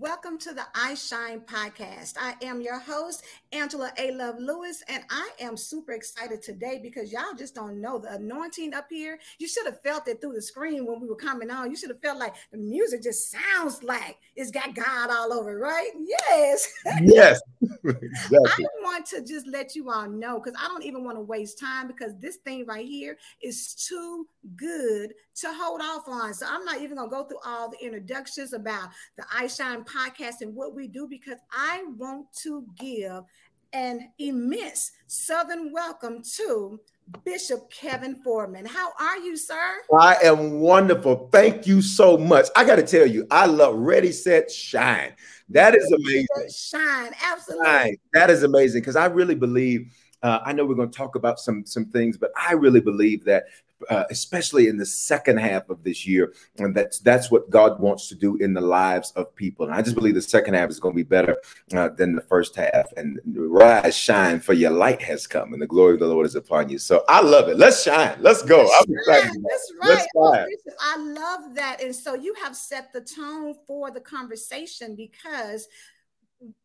Welcome to the I Shine podcast. I am your host, Angela A. Love Lewis, and I am super excited today because y'all just don't know the anointing up here. You should have felt it through the screen when we were coming on. You should have felt like the music just sounds like it's got God all over, right? Yes. Yes. exactly. I want to just let you all know because I don't even want to waste time because this thing right here is too good to hold off on. So I'm not even going to go through all the introductions about the I Shine podcast and what we do because I want to give an immense Southern welcome to Bishop Kevin Foreman. How are you, sir? I am wonderful. Thank you so much. I got to tell you, I love Ready, Set, Shine. That is amazing. Shine, absolutely. Shine. That is amazing because I really believe. Uh, I know we're going to talk about some some things, but I really believe that uh, especially in the second half of this year. And that's that's what God wants to do in the lives of people. And I just believe the second half is going to be better uh, than the first half. And rise, shine, for your light has come, and the glory of the Lord is upon you. So I love it. Let's shine. Let's go. Let's That's right. Oh, I love that. And so you have set the tone for the conversation because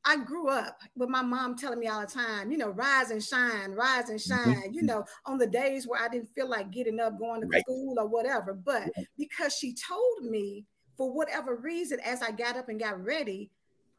I grew up with my mom telling me all the time, you know, rise and shine, rise and mm-hmm. shine, mm-hmm. you know, on the days where I didn't feel like getting up, going to right. school or whatever. But because she told me, for whatever reason, as I got up and got ready,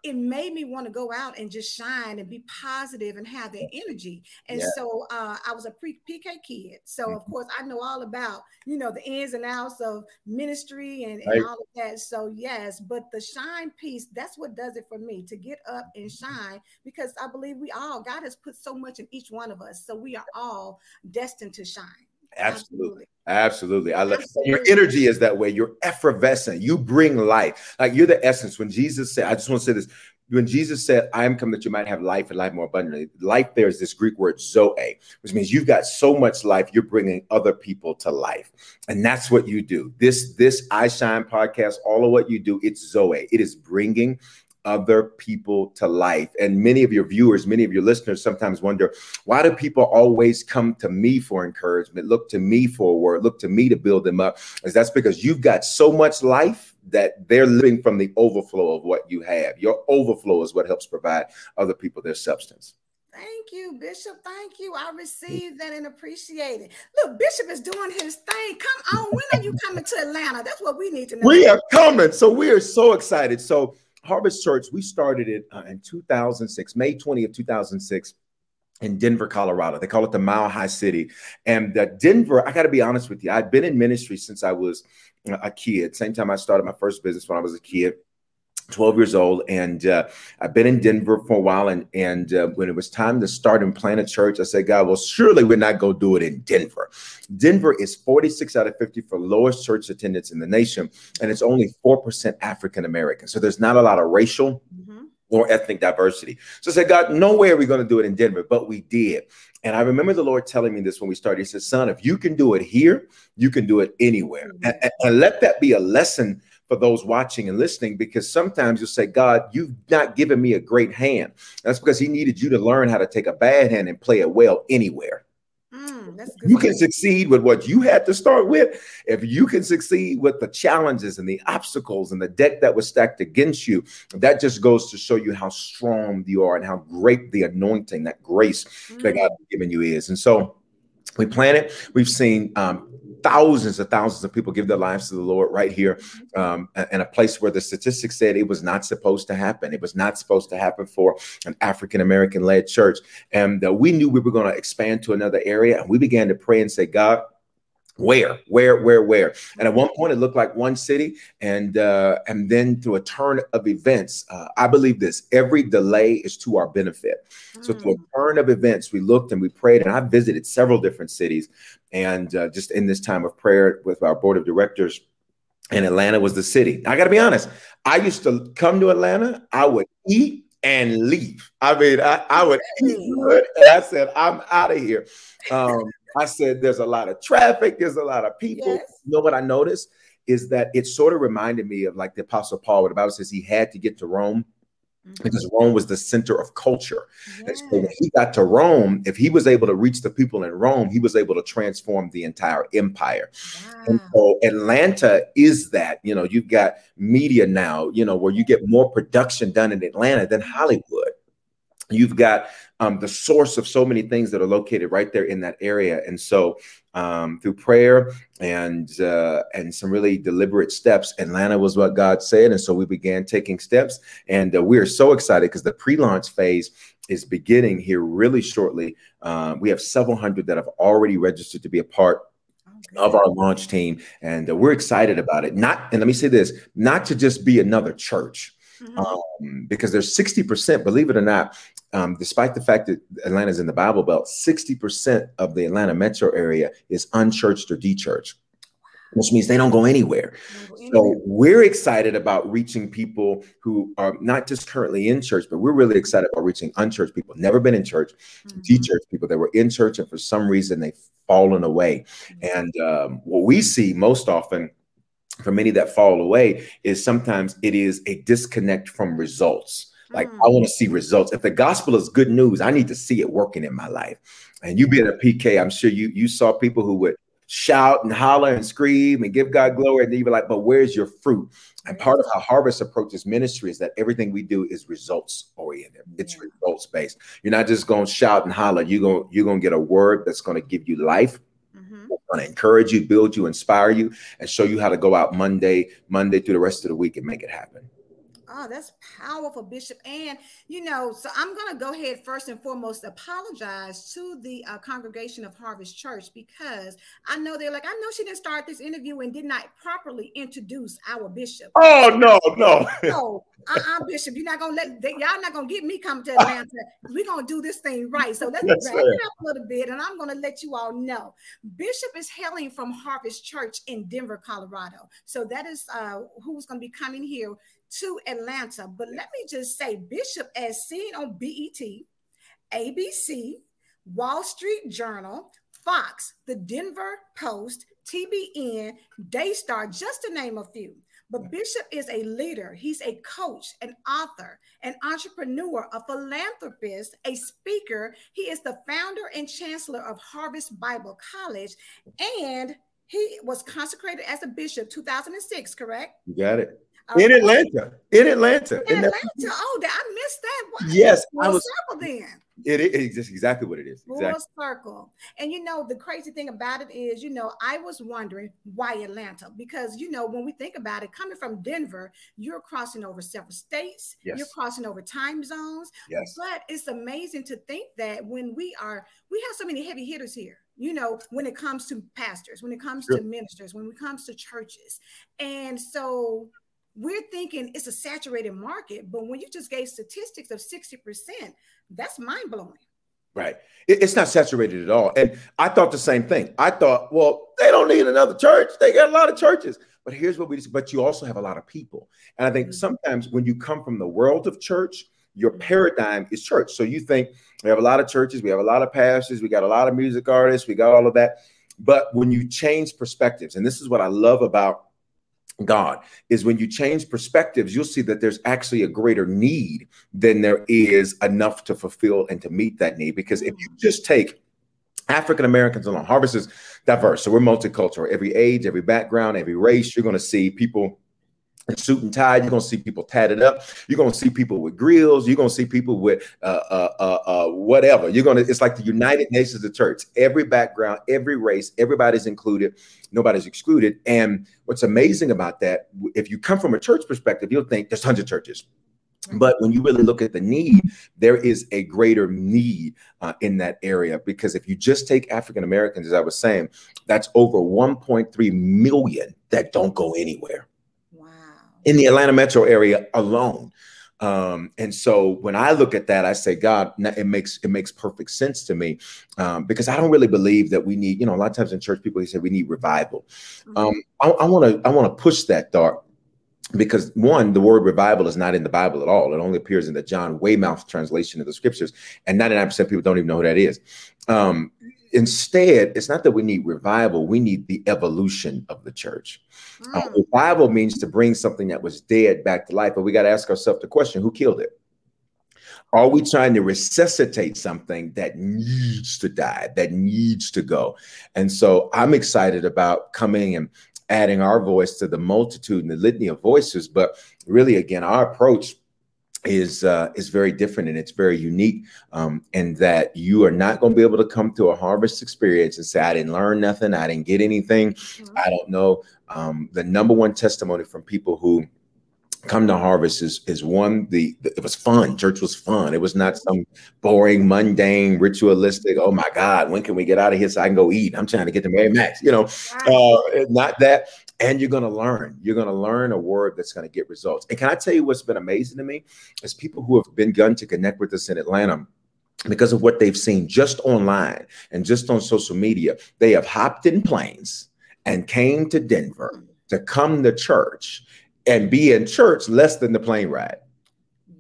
it made me want to go out and just shine and be positive and have that energy. And yeah. so uh, I was a pre PK kid. So of mm-hmm. course I know all about, you know, the ins and outs of ministry and, and right. all of that. So yes, but the shine piece, that's what does it for me to get up and shine because I believe we all, God has put so much in each one of us. So we are all destined to shine. Absolutely. Absolutely. I love Absolutely. your energy is that way. You're effervescent. You bring life. Like you're the essence. When Jesus said, I just want to say this. When Jesus said, I am come that you might have life and life more abundantly, life there is this Greek word zoe, which means you've got so much life, you're bringing other people to life. And that's what you do. This, this I Shine podcast, all of what you do, it's zoe. It is bringing other people to life. And many of your viewers, many of your listeners sometimes wonder why do people always come to me for encouragement, look to me for a word, look to me to build them up? Is that's because you've got so much life that they're living from the overflow of what you have. Your overflow is what helps provide other people their substance. Thank you, Bishop. Thank you. I mm. received that and appreciate it. Look, Bishop is doing his thing. Come on. When are you coming to Atlanta? That's what we need to know. We are coming. So we are so excited. So Harvest Church, we started it uh, in 2006, May 20 of 2006 in Denver, Colorado. They call it the Mile High City. And Denver, I got to be honest with you, I've been in ministry since I was a kid. Same time I started my first business when I was a kid. 12 years old and uh, i've been in denver for a while and and uh, when it was time to start and plant a church i said god well surely we're not going to do it in denver denver is 46 out of 50 for lowest church attendance in the nation and it's only 4% african american so there's not a lot of racial mm-hmm. or ethnic diversity so i said god no way are we going to do it in denver but we did and I remember the Lord telling me this when we started. He said, Son, if you can do it here, you can do it anywhere. Mm-hmm. And, and, let that be a lesson for those watching and listening because sometimes you'll say, God, you've not given me a great hand. That's because He needed you to learn how to take a bad hand and play it well anywhere. Mm, you can succeed with what you had to start with. If you can succeed with the challenges and the obstacles and the deck that was stacked against you, that just goes to show you how strong you are and how great the anointing, that grace mm. that God has given you is. And so we plan it. We've seen um, thousands and thousands of people give their lives to the Lord right here um, in a place where the statistics said it was not supposed to happen. It was not supposed to happen for an African American led church. And uh, we knew we were going to expand to another area. And we began to pray and say, God, where where where where and at one point it looked like one city and uh and then through a turn of events uh, i believe this every delay is to our benefit mm. so through a mm. turn of events we looked and we prayed and i visited several different cities and uh, just in this time of prayer with our board of directors and atlanta was the city i gotta be honest i used to come to atlanta i would eat and leave. I mean, I, I would eat good, and I said, I'm out of here. Um, I said, there's a lot of traffic, there's a lot of people. Yes. You know what I noticed is that it sort of reminded me of like the Apostle Paul, where the Bible says he had to get to Rome. Mm-hmm. Because Rome was the center of culture. Yes. And so when he got to Rome, if he was able to reach the people in Rome, he was able to transform the entire empire. Wow. And so Atlanta is that. You know, you've got media now, you know, where you get more production done in Atlanta than. Hollywood. You've got um, the source of so many things that are located right there in that area. And so um, through prayer and uh, and some really deliberate steps. Atlanta was what God said, and so we began taking steps. And uh, we are so excited because the pre-launch phase is beginning here really shortly. Uh, we have several hundred that have already registered to be a part of our launch team, and uh, we're excited about it. Not and let me say this: not to just be another church. Mm-hmm. Um, because there's 60%, believe it or not, um, despite the fact that Atlanta's in the Bible Belt, 60% of the Atlanta metro area is unchurched or dechurched, which means they don't go anywhere. So we're excited about reaching people who are not just currently in church, but we're really excited about reaching unchurched people, never been in church, mm-hmm. de-church people that were in church and for some reason they've fallen away. Mm-hmm. And um, what we see most often for many that fall away is sometimes it is a disconnect from results. Like mm. I want to see results. If the gospel is good news, I need to see it working in my life. And you being a PK, I'm sure you you saw people who would shout and holler and scream and give God glory. And then you be like, but where's your fruit? And part of how Harvest approaches ministry is that everything we do is results oriented. It's yeah. results based. You're not just going to shout and holler. You're going you're going to get a word that's going to give you life going to encourage you, build you, inspire you, and show you how to go out Monday, Monday through the rest of the week and make it happen. Oh, that's powerful, Bishop. And, you know, so I'm going to go ahead first and foremost apologize to the uh, congregation of Harvest Church because I know they're like, I know she didn't start this interview and did not properly introduce our bishop. Oh, no, no. no, uh-uh, Bishop, you're not to let, they, y'all not to get me come to Atlanta. We're to do this thing right. So let's yes, back it up a little bit and I'm to let you all know. Bishop is hailing from Harvest Church in Denver, Colorado. So that is uh, who's to be coming here to Atlanta. But let me just say, Bishop, as seen on BET, ABC, Wall Street Journal, Fox, the Denver Post, TBN, Daystar, just to name a few. But Bishop is a leader, he's a coach, an author, an entrepreneur, a philanthropist, a speaker. He is the founder and chancellor of Harvest Bible College, and he was consecrated as a bishop 2006, correct? You got it Oh, in Atlanta. In Atlanta. In Atlanta. Oh, I missed that. Why? Yes, Full I was. Circle then. It is just exactly what it is. Exactly. Full circle. And you know, the crazy thing about it is, you know, I was wondering why Atlanta? Because you know, when we think about it, coming from Denver, you're crossing over several states, yes. you're crossing over time zones. Yes. But it's amazing to think that when we are, we have so many heavy hitters here you know, when it comes to pastors, when it comes sure. to ministers, when it comes to churches. And so we're thinking it's a saturated market, but when you just gave statistics of 60%, that's mind blowing. Right. It's not saturated at all. And I thought the same thing. I thought, well, they don't need another church. They got a lot of churches. But here's what we but you also have a lot of people. And I think mm-hmm. sometimes when you come from the world of church, your paradigm is church. So you think we have a lot of churches, we have a lot of pastors, we got a lot of music artists, we got all of that. But when you change perspectives, and this is what I love about God is when you change perspectives, you'll see that there's actually a greater need than there is enough to fulfill and to meet that need. Because if you just take African Americans alone, Harvest is diverse. So we're multicultural. Every age, every background, every race, you're going to see people suit and tie. You're gonna see people tatted up. You're gonna see people with grills. You're gonna see people with uh, uh, uh, uh, whatever. You're gonna. It's like the United Nations of Church. Every background, every race, everybody's included. Nobody's excluded. And what's amazing about that, if you come from a church perspective, you'll think there's tons of churches. But when you really look at the need, there is a greater need uh, in that area because if you just take African Americans, as I was saying, that's over 1.3 million that don't go anywhere in the Atlanta metro area alone. Um, and so when I look at that, I say, God, it makes it makes perfect sense to me um, because I don't really believe that we need, you know, a lot of times in church people say we need revival. Mm-hmm. Um, I want to I want to push that thought because one, the word revival is not in the Bible at all. It only appears in the John Weymouth translation of the scriptures, and 99% of people don't even know who that is. Um, instead, it's not that we need revival, we need the evolution of the church. Uh, mm. Uh, revival means to bring something that was dead back to life, but we got to ask ourselves the question who killed it? Are we trying to resuscitate something that needs to die, that needs to go? And so I'm excited about coming and adding our voice to the multitude and the litany of voices. But really, again, our approach is uh, is very different and it's very unique um, in that you are not going to be able to come to a harvest experience and say I didn't learn nothing, I didn't get anything, mm-hmm. I don't know. Um, the number one testimony from people who come to harvest is is one the, the, it was fun. Church was fun. It was not some boring mundane ritualistic oh my god when can we get out of here so i can go eat? I'm trying to get to Mary Mac's you know? Uh, not that and you're going to learn you're going to learn a word that's going to get results and can i tell you what's been amazing to me is people who have begun to connect with us in atlanta because of what they've seen just online and just on social media they have hopped in planes and came to denver to come to church and be in church less than the plane ride.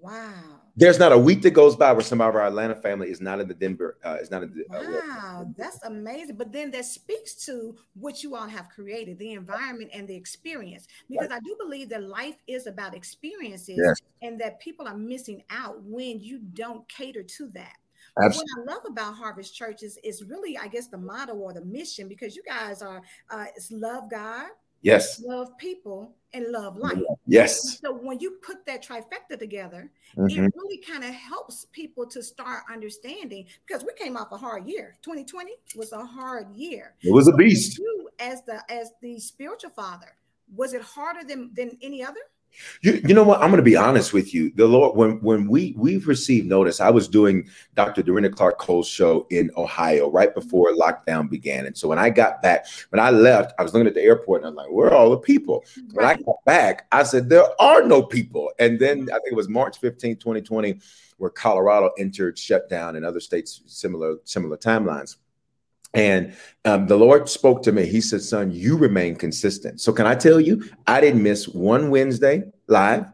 Wow. There's not a week that goes by where some of our Atlanta family is not in the Denver. Uh, is not in the. Uh, wow, that's amazing. But then that speaks to what you all have created, the environment and the experience. Because right. I do believe that life is about experiences, yes. and that people are missing out when you don't cater to that. Absolutely. What I love about Harvest Church is, is really, I guess, the motto or the mission because you guys are uh, it's love God, Yes. Love people and love life. Yes. So when you put that trifecta together, mm-hmm. it really kind of helps people to start understanding because we came off a hard year. 2020 was a hard year. It was a beast. You as the as the spiritual father, was it harder than than any other? You, you know what? I'm going to be honest with you. The Lord, when when we we've received notice, I was doing Dr. Dorinda Clark Cole's show in Ohio right before lockdown began, and so when I got back, when I left, I was looking at the airport and I was like, "Where are all the people?" When I got back, I said, "There are no people." And then I think it was March 15, 2020, where Colorado entered shutdown, and other states similar similar timelines. And um, the Lord spoke to me. He said, Son, you remain consistent. So, can I tell you, I didn't miss one Wednesday live.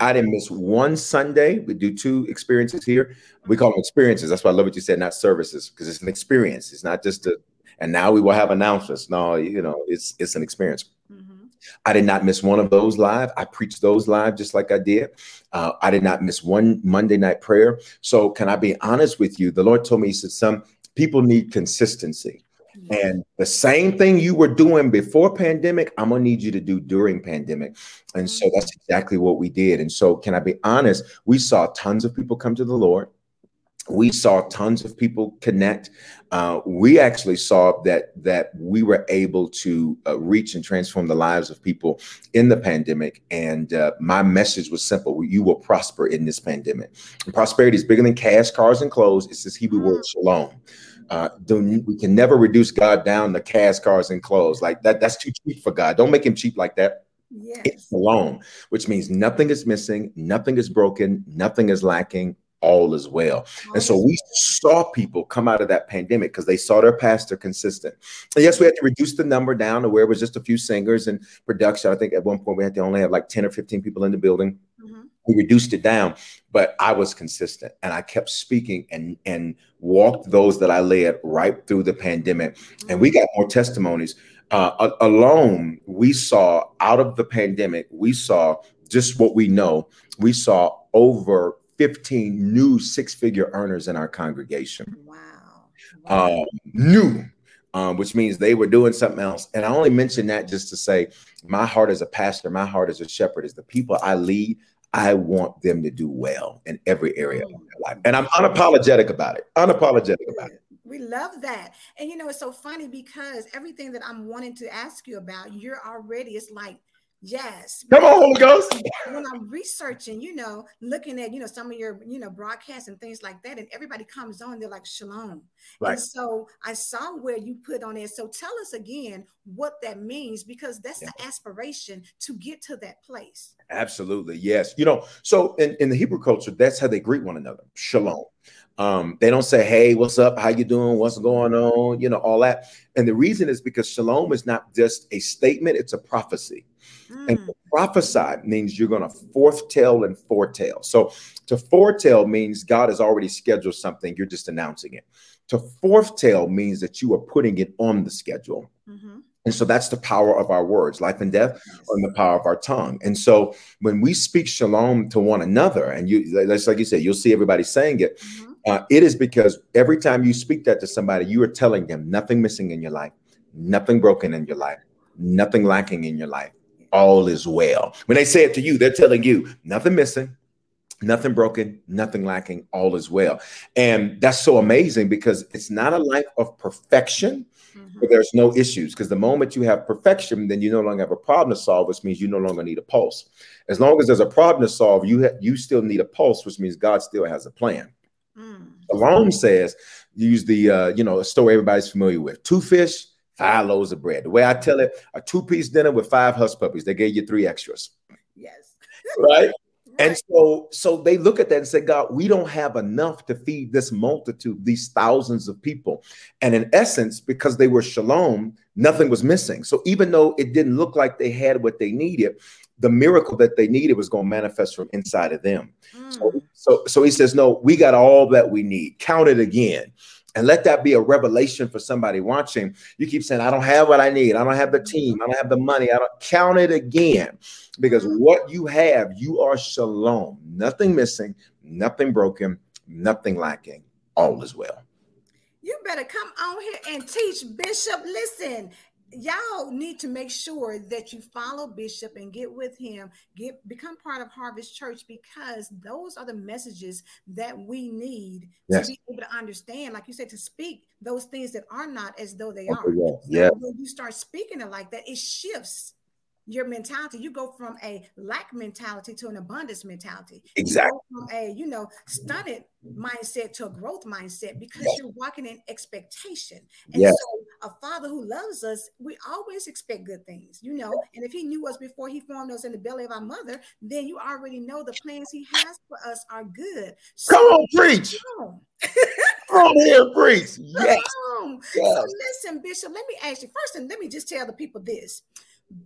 I didn't miss one Sunday. We do two experiences here. We call them experiences. That's why I love what you said, not services, because it's an experience. It's not just a, and now we will have announcements. No, you know, it's it's an experience. Mm-hmm. I did not miss one of those live. I preached those live just like I did. Uh, I did not miss one Monday night prayer. So, can I be honest with you? The Lord told me, He said, Son, people need consistency. And the same thing you were doing before pandemic, I'm gonna need you to do during pandemic. And so that's mm. exactly what we did. And so, can I be honest? We saw tons of people come to the Lord. We saw tons of people connect. Uh, we actually saw that that we were able to uh, reach and transform the lives of people in the pandemic. And uh, my message was simple: you will prosper in this pandemic. And prosperity is bigger than cash, cars, and clothes. It's this Hebrew word shalom. Uh, we can never reduce God down to cash, cars, and clothes. Like that, that's too cheap for God. Don't make him cheap like that. Yes. It's shalom, which means nothing is missing, nothing is broken, nothing is lacking, all is well. And so we saw people come out of that pandemic because they saw their pastor consistent. And yes, we had to reduce the number down to where it was just a few singers and production. I think at one point we had to only have like 10 or 15 people in the building. Mm-hmm. We reduced it down, but I was consistent and I kept speaking and and walked those that I led right through the pandemic. And we got more testimonies. Uh, alone, we saw out of the pandemic, we saw just what we know. We saw over 15 new six figure earners in our congregation. Wow. wow. Um, new, um, which means they were doing something else. And I only mention that just to say, my heart as a pastor, my heart as a shepherd is the people I lead. I want them to do well in every area of their life. And I'm unapologetic about it. Unapologetic about it. We love that. And you know, it's so funny because everything that I'm wanting to ask you about, you're already, it's like Yes. Come on, Holy Ghost. When I'm researching, you know, looking at, you know, some of your, you know, broadcasts and things like that, and everybody comes on, they're like, Shalom. Right. And so I saw where you put on it. So tell us again what that means, because that's yeah. the aspiration to get to that place. Absolutely. Yes. You know, so in, in the Hebrew culture, that's how they greet one another. Shalom. Um, they don't say, "Hey, what's up? How you doing? What's going on?" You know, all that. And the reason is because shalom is not just a statement; it's a prophecy. Mm. And prophesy means you're going to foretell and foretell. So to foretell means God has already scheduled something; you're just announcing it. To foretell means that you are putting it on the schedule. Mm-hmm. And so that's the power of our words, life and death, and the power of our tongue. And so when we speak shalom to one another, and you, that's like you said, you'll see everybody saying it. Mm-hmm. Uh, it is because every time you speak that to somebody, you are telling them nothing missing in your life, nothing broken in your life, nothing lacking in your life. All is well. When they say it to you, they're telling you nothing missing, nothing broken, nothing lacking, all is well. And that's so amazing because it's not a life of perfection, mm-hmm. but there's no issues. Because the moment you have perfection, then you no longer have a problem to solve, which means you no longer need a pulse. As long as there's a problem to solve, you ha- you still need a pulse, which means God still has a plan. Mm. Shalom says, use the uh, you know a story everybody's familiar with: two fish, five loaves of bread. The way I tell it, a two-piece dinner with five hush puppies. They gave you three extras. Yes. right. And so, so they look at that and say, God, we don't have enough to feed this multitude, these thousands of people. And in essence, because they were shalom, nothing was missing. So even though it didn't look like they had what they needed, the miracle that they needed was going to manifest from inside of them. Mm. So, so, so he says, No, we got all that we need. Count it again. And let that be a revelation for somebody watching. You keep saying, I don't have what I need. I don't have the team. I don't have the money. I don't count it again. Because mm-hmm. what you have, you are shalom. Nothing missing, nothing broken, nothing lacking. All is well. You better come on here and teach Bishop. Listen, y'all need to make sure that you follow bishop and get with him get become part of harvest church because those are the messages that we need yes. to be able to understand like you said to speak those things that are not as though they are yeah, yeah. So when you start speaking it like that it shifts your mentality. You go from a lack mentality to an abundance mentality. Exactly. from a you know stunted mindset to a growth mindset because yes. you're walking in expectation. And yes. so a father who loves us, we always expect good things, you know. And if he knew us before he formed us in the belly of our mother, then you already know the plans he has for us are good. So, come on, preach. Come on. come on here, preach. Yes. yes. So listen, Bishop, let me ask you first, and let me just tell the people this.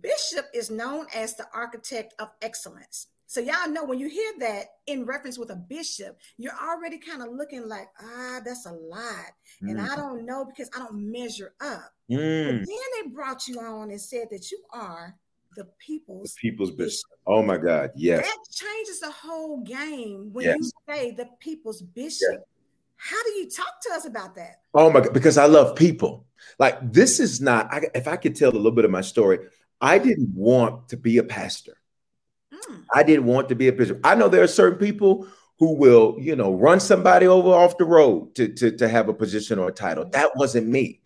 Bishop is known as the architect of excellence. So y'all know when you hear that in reference with a bishop, you're already kind of looking like, ah, that's a lot. Mm. And I don't know because I don't measure up. Mm. But then they brought you on and said that you are the people's the people's bishop. bishop. Oh my God, yes. That changes the whole game when yes. you say the people's bishop. Yes. How do you talk to us about that? Oh my God, because I love people. Like this is not. I, if I could tell a little bit of my story, I didn't want to be a pastor. Mm. I didn't want to be a bishop. I know there are certain people who will, you know, run somebody over off the road to, to, to have a position or a title. Mm. That wasn't me.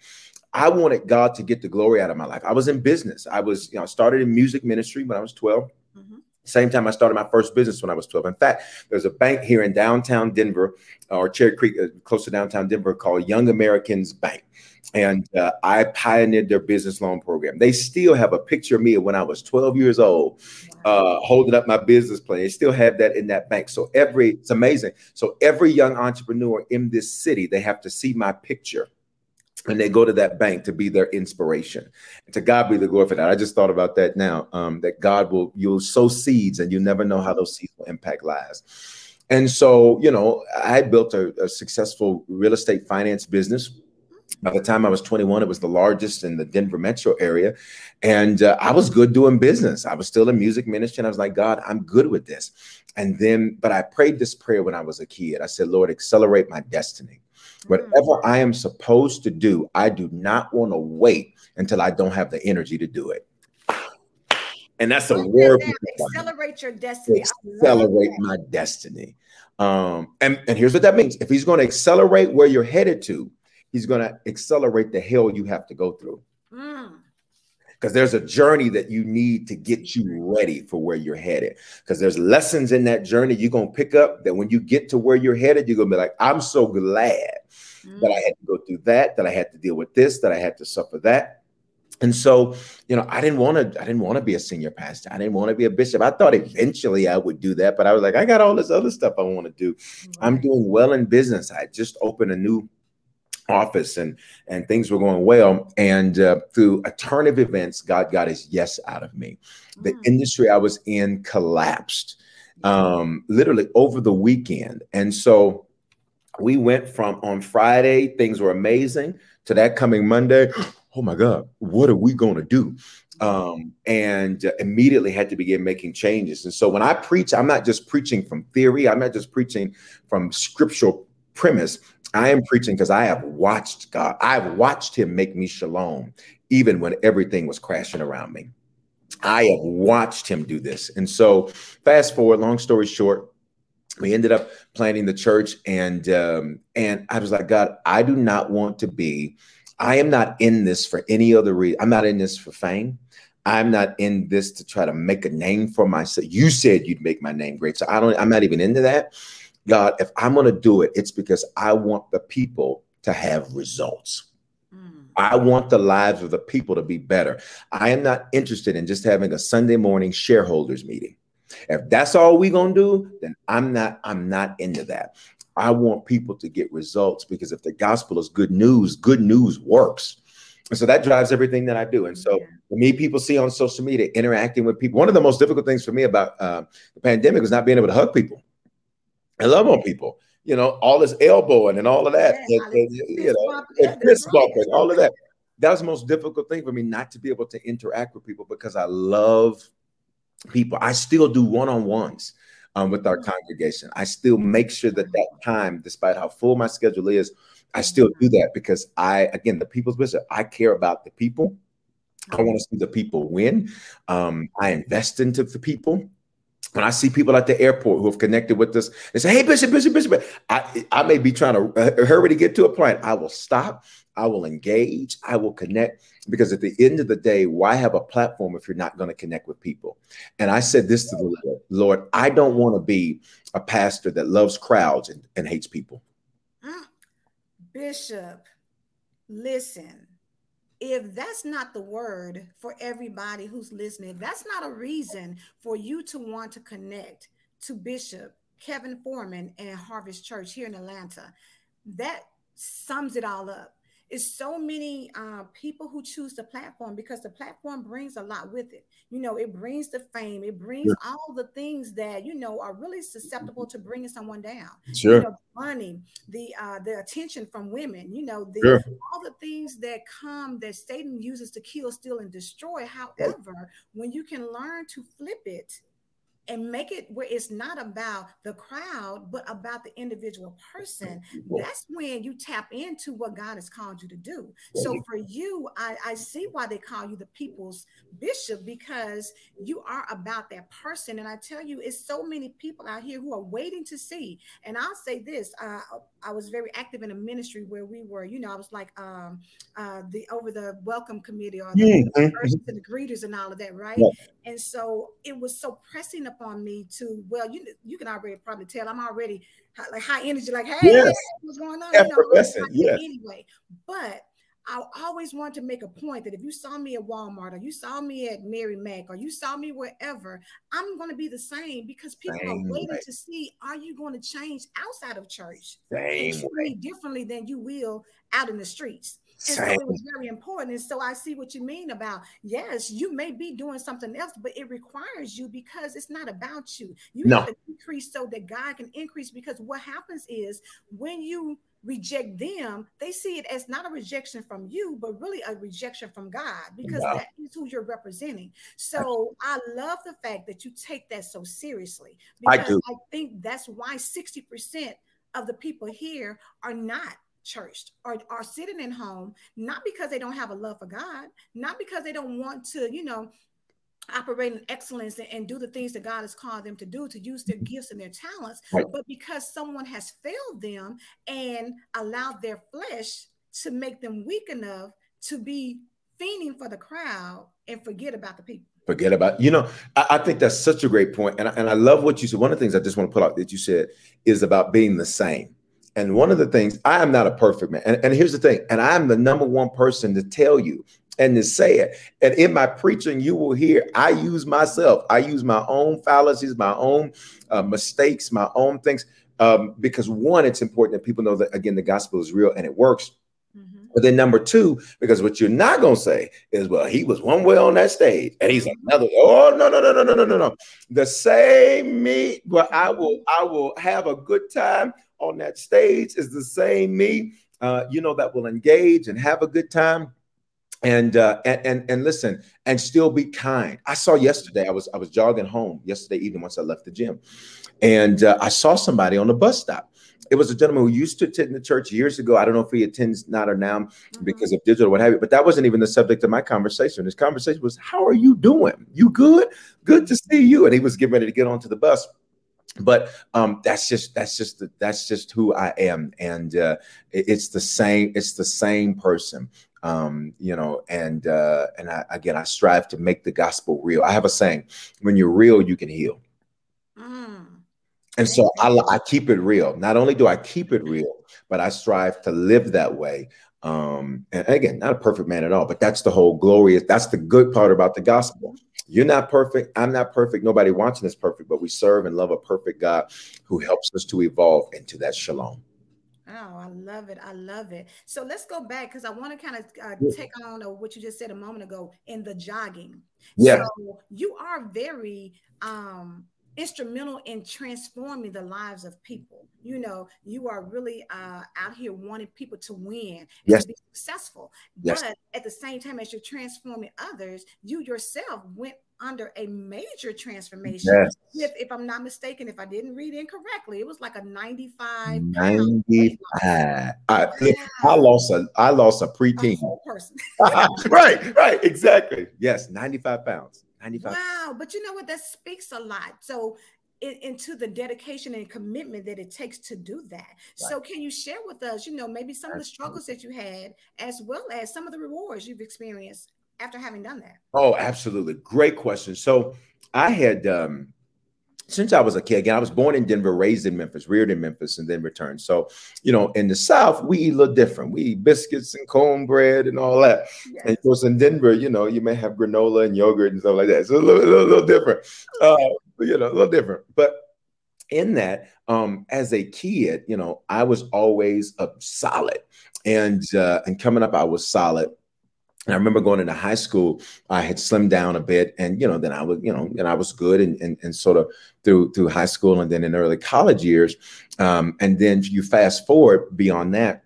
I wanted God to get the glory out of my life. I was in business. I was, you know, started in music ministry when I was 12. Mm-hmm. Same time I started my first business when I was 12. In fact, there's a bank here in downtown Denver or Cherry Creek, uh, close to downtown Denver, called Young Americans Bank and uh, I pioneered their business loan program. They still have a picture of me when I was 12 years old, uh, holding up my business plan. They still have that in that bank. So every it's amazing. So every young entrepreneur in this city, they have to see my picture. And they go to that bank to be their inspiration. And to God be the glory for that. I just thought about that now. Um, that God will you'll sow seeds, and you never know how those seeds will impact lives. And so, you know, I built a, a successful real estate finance business by the time I was 21, it was the largest in the Denver metro area. And uh, I was good doing business. I was still in music ministry. And I was like, God, I'm good with this. And then, but I prayed this prayer when I was a kid. I said, Lord, accelerate my destiny. Whatever mm. I am supposed to do, I do not want to wait until I don't have the energy to do it. And that's a word. Accelerate your destiny. Accelerate my destiny. Um, and, and here's what that means. If he's going to accelerate where you're headed to, he's going to accelerate the hell you have to go through. Because mm. there's a journey that you need to get you ready for where you're headed. Because there's lessons in that journey you're going to pick up that when you get to where you're headed, you're going to be like, I'm so glad mm. that I had to go through that, that I had to deal with this, that I had to suffer that. And so, you know, I didn't want to, I didn't want to be a senior pastor. I didn't want to be a bishop. I thought eventually I would do that, but I was like, I got all this other stuff I want to do. Right. I'm doing well in business. I just opened a new office and and things were going well and uh, through a turn of events god got his yes out of me the mm. industry i was in collapsed um, literally over the weekend and so we went from on friday things were amazing to that coming monday oh my God, what are we going to do? Um, and uh, immediately had to begin making changes. And so when I preach, I'm not just preaching from theory, I'm not just preaching from scriptural premise. I am preaching because I have watched God, I've watched Him make me shalom, even when everything was crashing around me. I have watched Him do this. And so, fast forward, long story short, we ended up planting the church and um, and i was like god i do not want to be I am not in this for any other reason. I'm not in this for fame. I'm not in this to try to make a name for myself. You said you'd make my name great. So I don't, I'm not even into that. God, if I'm going to do it, it's because I want the people to have results. Mm. I want the lives of the people to be better. I am not interested in just having a Sunday morning shareholders meeting. If that's all we're going to do, then I'm not I'm not into that. I want people to get results because if the gospel is good news, good news works. And so that drives everything that I do. And so me, people see on social media interacting with people. One of the most difficult things for me about uh, the pandemic was not being able to hug people. I love on people. You know, all this elbowing and all of that. Yeah, and, and, you know, fist bumping, all of that. That was the most difficult thing for me not to be able to interact with people because I love people. I still do one on ones um, with our congregation. I still make sure that that time, despite how full my schedule is, I still do that because I, again, the people's bishop, I care about the people. I want to see the people win. Um, I invest into the people. When I see people at the airport who have connected with us, they say, "Hey, Bishop, Bishop, Bishop," I, I may be trying to uh, hurry to get to a plane. I will stop. I will engage. I will connect because at the end of the day, why have a platform if you're not going to connect with people? And I said this to the Lord, Lord, I don't want to be a pastor that loves crowds and, and hates people. Mm. Bishop, listen, if that's not the word for everybody who's listening, that's not a reason for you to want to connect to Bishop Kevin Foreman and Harvest Church here in Atlanta. That sums it all up is so many uh, people who choose the platform because the platform brings a lot with it. You know, it brings the fame, it brings all the things that you know are really susceptible to bringing someone down. Sure, you know, money, the uh, the attention from women. You know, the sure. all the things that come that Satan uses to kill, steal, and destroy. However, when you can learn to flip it and make it where it's not about the crowd, but about the individual person, that's when you tap into what God has called you to do. So for you, I, I see why they call you the people's bishop because you are about that person. And I tell you, it's so many people out here who are waiting to see. And I'll say this uh, I was very active in a ministry where we were, you know, I was like um, uh, the over the welcome committee or the, mm-hmm. the, and the greeters and all of that, right? Yeah. And so it was so pressing upon me to, well, you you can already probably tell I'm already like high energy, like, hey, yes. what's going on? You know, yes. Anyway, but I always want to make a point that if you saw me at Walmart or you saw me at Mary Mac or you saw me wherever, I'm going to be the same because people same are waiting way. to see are you going to change outside of church same and treat differently than you will out in the streets. And so it was very important. And so I see what you mean about yes, you may be doing something else, but it requires you because it's not about you. You no. have to decrease so that God can increase. Because what happens is when you reject them, they see it as not a rejection from you, but really a rejection from God because that is who you're representing. So I love the fact that you take that so seriously because I, I think that's why 60% of the people here are not churched or are sitting in home not because they don't have a love for God, not because they don't want to, you know, operate in excellence and, do the things that God has called them to do, to use their gifts and their talents, right. but because someone has failed them and allowed their flesh to make them weak enough to be fiending for the crowd and forget about the people. Forget about, you know, I, I think that's such a great point. And I, and I love what you said. One of the things I just want to put out that you said is about being the same. And one of the things, I am not a perfect man. And, and here's the thing, and I am the number one person to tell you and to say it. And in my preaching, you will hear I use myself. I use my own fallacies, my own uh, mistakes, my own things. Um, because one, it's important that people know that again the gospel is real and it works. Mm-hmm. But then number two, because what you're not gonna say is, well, he was one way on that stage, and he's another. Oh no, no, no, no, no, no, no, no. The same me, but I will, I will have a good time on that stage is the same me. Uh, you know that will engage and have a good time and uh and, and and listen and still be kind. I saw yesterday i was i was jogging home yesterday evening once i left the gym. And uh, i saw somebody on the bus stop. It was a gentleman who used to attend the church years ago. I don't know if he attends not or now mm-hmm. because of digital what have you but that wasn't even the subject of my conversation. His conversation was how are you doing? You good? Good to see you. And he was getting ready to get onto the bus. But um, that's just that's just the, that's just who I am, and uh, it's the same. It's the same person um, you know, and uh, and I, again, I strive to make the gospel real. I have a saying: when you're real, you can heal. Mm. And so I, I keep it real. Not only do I keep it real, but I strive to live that way. Um, and again, not a perfect man at all, but that's the whole glorious. That's the good part about the gospel. You're not perfect. I'm not perfect. Nobody watching is perfect, but we serve and love a perfect God who helps us to evolve into that shalom. Oh, I love it. I love it. So let's go back because I want to kind of uh, take on uh, what you just said a moment ago in the jogging. Yeah. So you are very um, instrumental in transforming the lives of people. You know, you are really uh, out here wanting people to win yes. to be successful. Yes. But at the same time, as you're transforming others, you yourself went under a major transformation. Yes. If, if I'm not mistaken, if I didn't read incorrectly, it was like a 95. 95. I, I lost a I lost a preteen a person. right, right, exactly. Yes, 95 pounds. 95. Wow, but you know what? That speaks a lot. So into the dedication and commitment that it takes to do that. Right. So can you share with us, you know, maybe some Absolutely. of the struggles that you had, as well as some of the rewards you've experienced after having done that? Oh, absolutely. Great question. So I had um since I was a kid, again, I was born in Denver, raised in Memphis, reared in Memphis, and then returned. So, you know, in the South, we eat a little different. We eat biscuits and cornbread and all that. Yes. And of course, in Denver, you know, you may have granola and yogurt and stuff like that. So a little, little, little different, uh, you know, a little different. But in that, um, as a kid, you know, I was always a solid, and uh, and coming up, I was solid and I remember going into high school, I had slimmed down a bit, and you know, then I was, you know, and I was good, and and, and sort of through through high school, and then in early college years, um, and then you fast forward beyond that,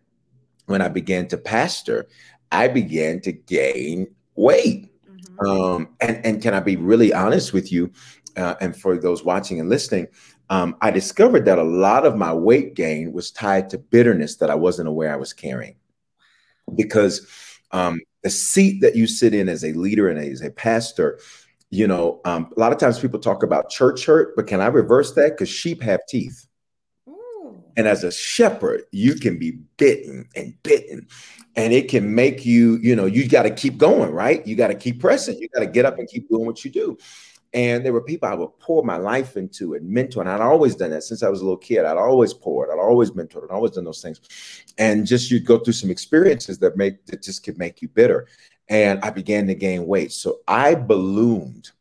when I began to pastor, I began to gain weight, mm-hmm. um, and and can I be really honest with you, uh, and for those watching and listening, um, I discovered that a lot of my weight gain was tied to bitterness that I wasn't aware I was carrying, because um, the seat that you sit in as a leader and as a pastor, you know, um, a lot of times people talk about church hurt, but can I reverse that? Because sheep have teeth. And as a shepherd, you can be bitten and bitten, and it can make you, you know, you got to keep going, right? You got to keep pressing. You got to get up and keep doing what you do. And there were people I would pour my life into and mentor. And I'd always done that since I was a little kid. I'd always poured, I'd always mentored, I'd always done those things. And just you'd go through some experiences that make that just could make you bitter. And I began to gain weight. So I ballooned.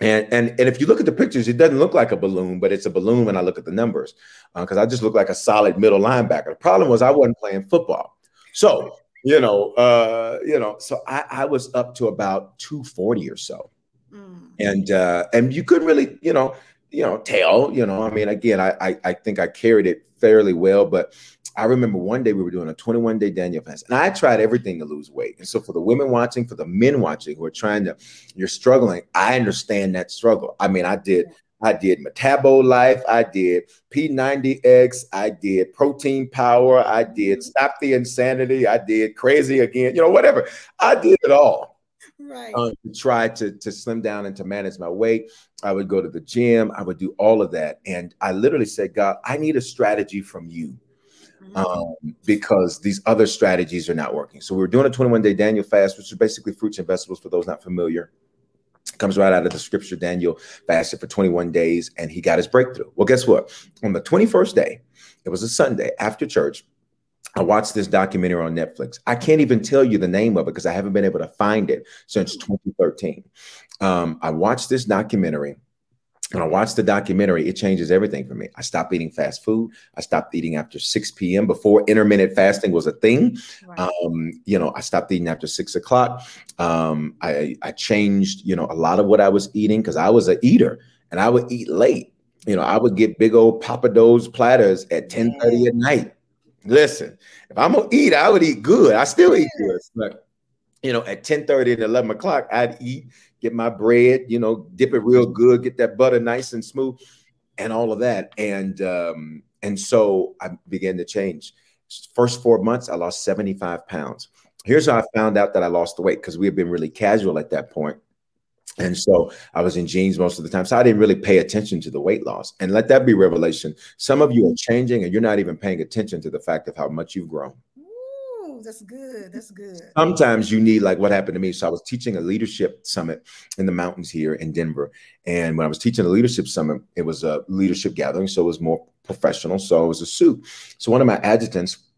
And, and and if you look at the pictures, it doesn't look like a balloon, but it's a balloon when I look at the numbers, because uh, I just look like a solid middle linebacker. The problem was I wasn't playing football, so you know, uh, you know, so I, I was up to about 240 or so. Mm. And uh, and you couldn't really, you know, you know, tell, you know, I mean, again, I, I, I think I carried it fairly well, but I remember one day we were doing a 21 day Daniel fast, and I tried everything to lose weight. And so, for the women watching, for the men watching who are trying to, you're struggling. I understand that struggle. I mean, I did, I did Metabolife, I did P90X, I did Protein Power, I did mm-hmm. Stop the Insanity, I did Crazy Again, you know, whatever. I did it all right. um, to try to, to slim down and to manage my weight. I would go to the gym, I would do all of that. And I literally said, God, I need a strategy from you. Mm-hmm. Um, because these other strategies are not working. So we are doing a 21 day Daniel fast, which is basically fruits and vegetables for those not familiar. Comes right out of the scripture. Daniel fasted for 21 days and he got his breakthrough. Well, guess what? On the 21st day, it was a Sunday after church. I watched this documentary on Netflix. I can't even tell you the name of it because I haven't been able to find it since 2013. Um, I watched this documentary. When I watched the documentary, it changes everything for me. I stopped eating fast food. I stopped eating after 6 p.m. before intermittent fasting was a thing. Um, you know, I stopped eating after six o'clock. Um, I, I changed, you know, a lot of what I was eating because I was an eater and I would eat late. You know, I would get big old Pappadeaux platters at 10 30 at night Listen, if I'm gonna eat, I would eat good. I still eat good, but you know, at 10 30 and 11 o'clock, I'd eat, get my bread, you know, dip it real good, get that butter nice and smooth, and all of that. And um, and so I began to change. First four months, I lost 75 pounds. Here's how I found out that I lost the weight because we had been really casual at that point. And so I was in jeans most of the time. So I didn't really pay attention to the weight loss. And let that be revelation. Some of you are changing and you're not even paying attention to the fact of how much you've grown. Ooh, that's good. That's good. Sometimes you need like what happened to me. So I was teaching a leadership summit in the mountains here in Denver. And when I was teaching a leadership summit, it was a leadership gathering. So it was more professional. So it was a suit. So one of my adjutants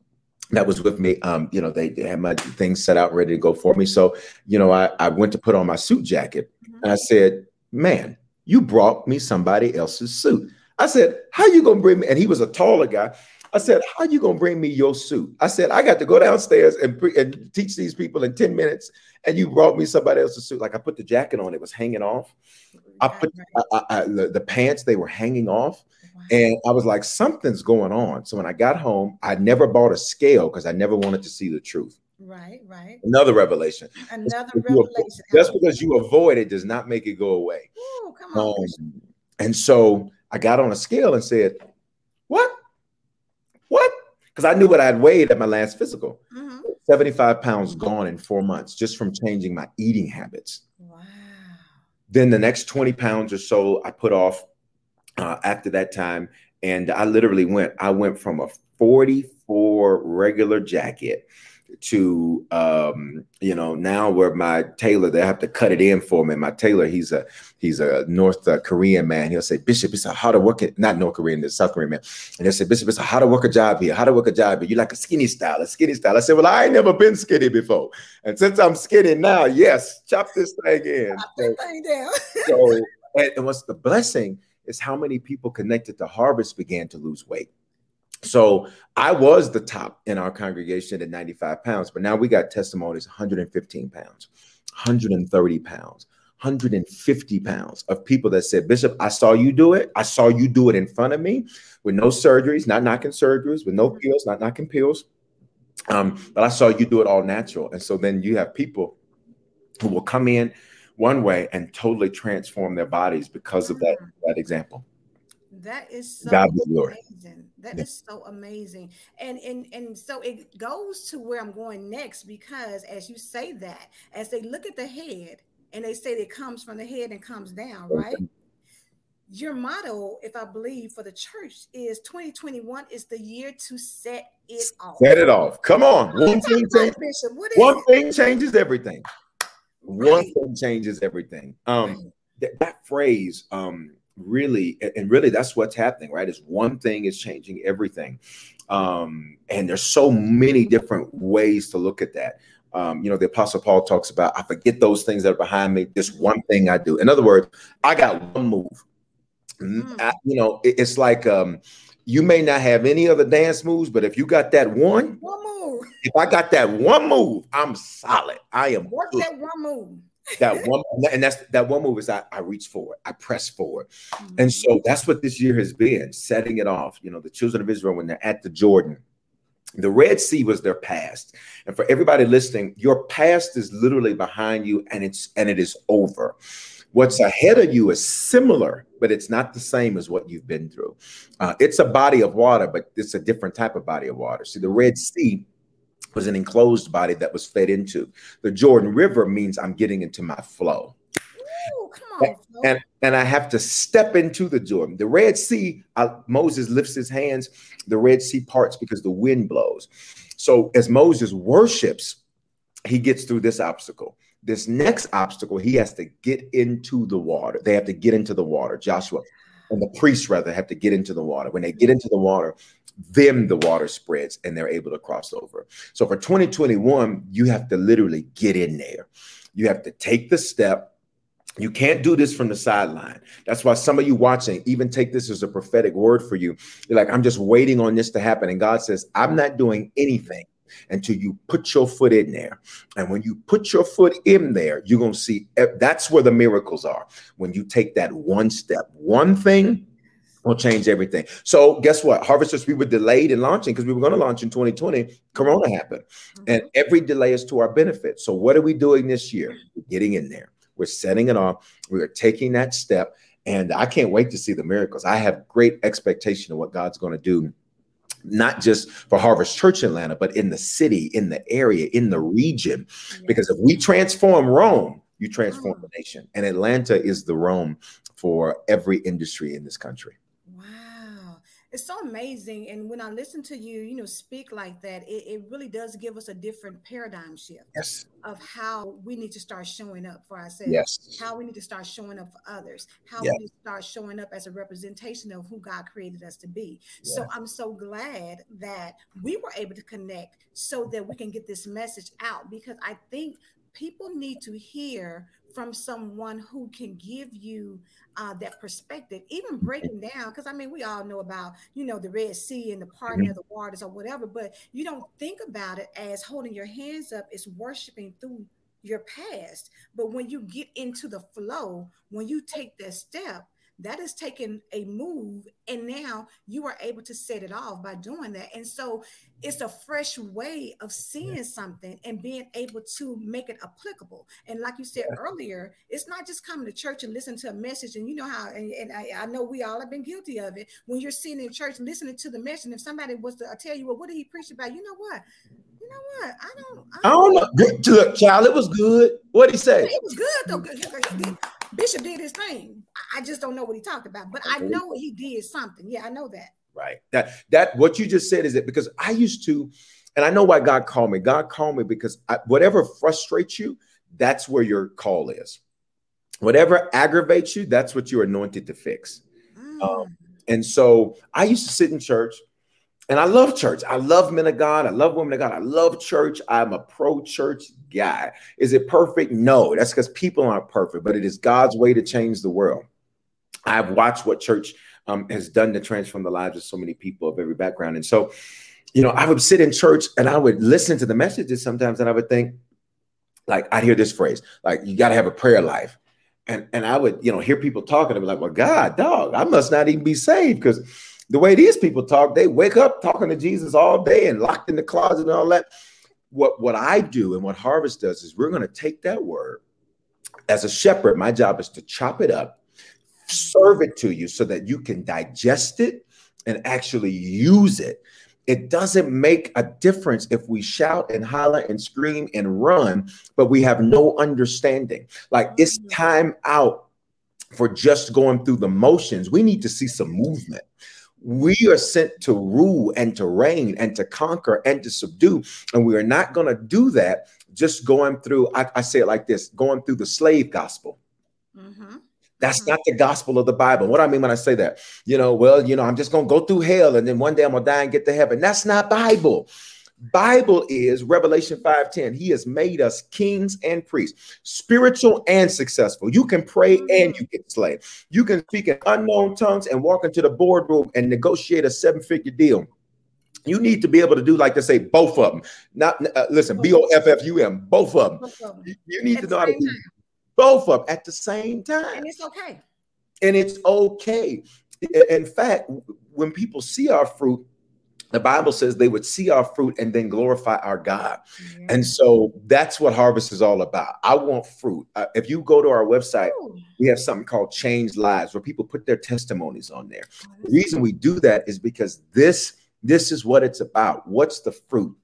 that was with me. Um, you know, they, they, had my things set out ready to go for me. So, you know, I, I went to put on my suit jacket mm-hmm. and I said, Man, you brought me somebody else's suit. I said, How you gonna bring me? And he was a taller guy. I said, How you gonna bring me your suit? I said, I got to go downstairs and, pre- and teach these people in 10 minutes, and you brought me somebody else's suit. Like I put the jacket on, it was hanging off. I put I, I, the, the pants, they were hanging off. And I was like, something's going on. So when I got home, I never bought a scale because I never wanted to see the truth. Right, right. Another revelation. Another just revelation. just because you avoid it does not make it go away. Ooh, come on. Um, and so I got on a scale and said, What? What? Because I knew what I'd weighed at my last physical. Mm-hmm. 75 pounds gone in four months just from changing my eating habits. Wow. Then the next 20 pounds or so I put off uh, after that time. And I literally went, I went from a 44 regular jacket to um you know now where my tailor they have to cut it in for me. My tailor he's a he's a north uh, korean man. He'll say bishop it's a how to work it not north korean it's south korean man. And he'll say bishop it's a how to work a job here how to work a job here. You like a skinny style a skinny style. I said well i ain't never been skinny before. And since i'm skinny now yes chop this thing in. Chop so, thing down. so and, and what's the blessing is how many people connected to harvest began to lose weight. So I was the top in our congregation at 95 pounds, but now we got testimonies 115 pounds, 130 pounds, 150 pounds of people that said, Bishop, I saw you do it. I saw you do it in front of me with no surgeries, not knocking surgeries, with no pills, not knocking pills. Um, but I saw you do it all natural. And so then you have people who will come in one way and totally transform their bodies because of that, mm. that example. That is so God amazing. That yeah. is so amazing. And and and so it goes to where I'm going next because as you say that, as they look at the head and they say it comes from the head and comes down, right? Your motto, if I believe, for the church is 2021 is the year to set it off. Set it off. Come on. One thing, changes, one thing changes everything. One thing changes everything. Um, th- that phrase, um, really, and really, that's what's happening, right? Is one thing is changing everything, um, and there's so many different ways to look at that. Um, you know, the Apostle Paul talks about, I forget those things that are behind me. This one thing I do. In other words, I got one move. Mm. I, you know, it, it's like um, you may not have any other dance moves, but if you got that one, one move. If I got that one move, I'm solid. I am. What's that one move? that one, and that's that one move is I, I reach forward, I press forward, mm-hmm. and so that's what this year has been, setting it off. You know, the children of Israel when they're at the Jordan, the Red Sea was their past, and for everybody listening, your past is literally behind you, and it's and it is over. What's ahead of you is similar, but it's not the same as what you've been through. Uh, it's a body of water, but it's a different type of body of water. See, the Red Sea was an enclosed body that was fed into. The Jordan River means I'm getting into my flow. Ooh, come on, and, and I have to step into the Jordan. The Red Sea, uh, Moses lifts his hands, the Red Sea parts because the wind blows. So as Moses worships, he gets through this obstacle. This next obstacle, he has to get into the water. They have to get into the water. Joshua and the priests, rather, have to get into the water. When they get into the water, then the water spreads and they're able to cross over. So for 2021, you have to literally get in there. You have to take the step. You can't do this from the sideline. That's why some of you watching even take this as a prophetic word for you. You're like, I'm just waiting on this to happen. And God says, I'm not doing anything until you put your foot in there. And when you put your foot in there, you're going to see eh, that's where the miracles are. When you take that one step, one thing will change everything. So guess what? Harvesters, we were delayed in launching because we were going to launch in 2020. Corona happened. Mm-hmm. And every delay is to our benefit. So what are we doing this year? We're getting in there. We're setting it off. We are taking that step. And I can't wait to see the miracles. I have great expectation of what God's going to do not just for Harvest Church Atlanta, but in the city, in the area, in the region. Yes. Because if we transform Rome, you transform oh. the nation. And Atlanta is the Rome for every industry in this country it's so amazing. And when I listen to you, you know, speak like that, it, it really does give us a different paradigm shift yes. of how we need to start showing up for ourselves, yes. how we need to start showing up for others, how yes. we need to start showing up as a representation of who God created us to be. Yes. So I'm so glad that we were able to connect so that we can get this message out because I think people need to hear from someone who can give you uh, that perspective, even breaking down, because I mean, we all know about, you know, the Red Sea and the parting mm-hmm. of the waters or whatever, but you don't think about it as holding your hands up, is worshiping through your past. But when you get into the flow, when you take that step, that is taking a move and now you are able to set it off by doing that and so it's a fresh way of seeing something and being able to make it applicable and like you said earlier it's not just coming to church and listening to a message and you know how and, and I, I, know we all have been guilty of it when you're sitting in church listening to the message and if somebody was to uh, tell you well what did he preach about you know what you know what? I don't. I don't, I don't know. Look, child, it was good. What did he say? It was good though. Bishop did his thing. I just don't know what he talked about, but I know he did something. Yeah, I know that. Right. That that what you just said is it because I used to, and I know why God called me. God called me because I, whatever frustrates you, that's where your call is. Whatever aggravates you, that's what you're anointed to fix. Mm. Um, and so I used to sit in church and I love church. I love men of God. I love women of God. I love church. I'm a pro church guy. Is it perfect? No, that's because people aren't perfect, but it is God's way to change the world. I've watched what church um, has done to transform the lives of so many people of every background. And so, you know, I would sit in church and I would listen to the messages sometimes and I would think, like, I'd hear this phrase, like, you got to have a prayer life. And, and I would, you know, hear people talking and be like, well, God, dog, I must not even be saved because the way these people talk, they wake up talking to Jesus all day and locked in the closet and all that. What, what I do and what Harvest does is we're going to take that word as a shepherd. My job is to chop it up, serve it to you so that you can digest it and actually use it. It doesn't make a difference if we shout and holler and scream and run, but we have no understanding. Like it's mm-hmm. time out for just going through the motions. We need to see some movement we are sent to rule and to reign and to conquer and to subdue. And we are not going to do that just going through, I, I, say it like this going through the slave gospel. Mm-hmm. That's mm-hmm. not the gospel of the Bible. What I mean when I say that, you know, well, you know, I'm just going to go through hell and then one day I'm going to die and get to heaven. That's not Bible. Bible is Revelation 5:10. He has made us kings and priests, spiritual and successful. You can pray and you get slave. You can speak in unknown tongues and walk into the boardroom and negotiate a seven-figure deal. You need to be able to do like to say both of them. Not uh, listen, B O F F U M, both of them. You need to know how to do both of them at the same time. And it's okay. And it's okay. In fact, when people see our fruit, the Bible says they would see our fruit and then glorify our God. Yeah. And so that's what harvest is all about. I want fruit. Uh, if you go to our website, Ooh. we have something called Change Lives where people put their testimonies on there. Oh, the reason we do that is because this this is what it's about. What's the fruit?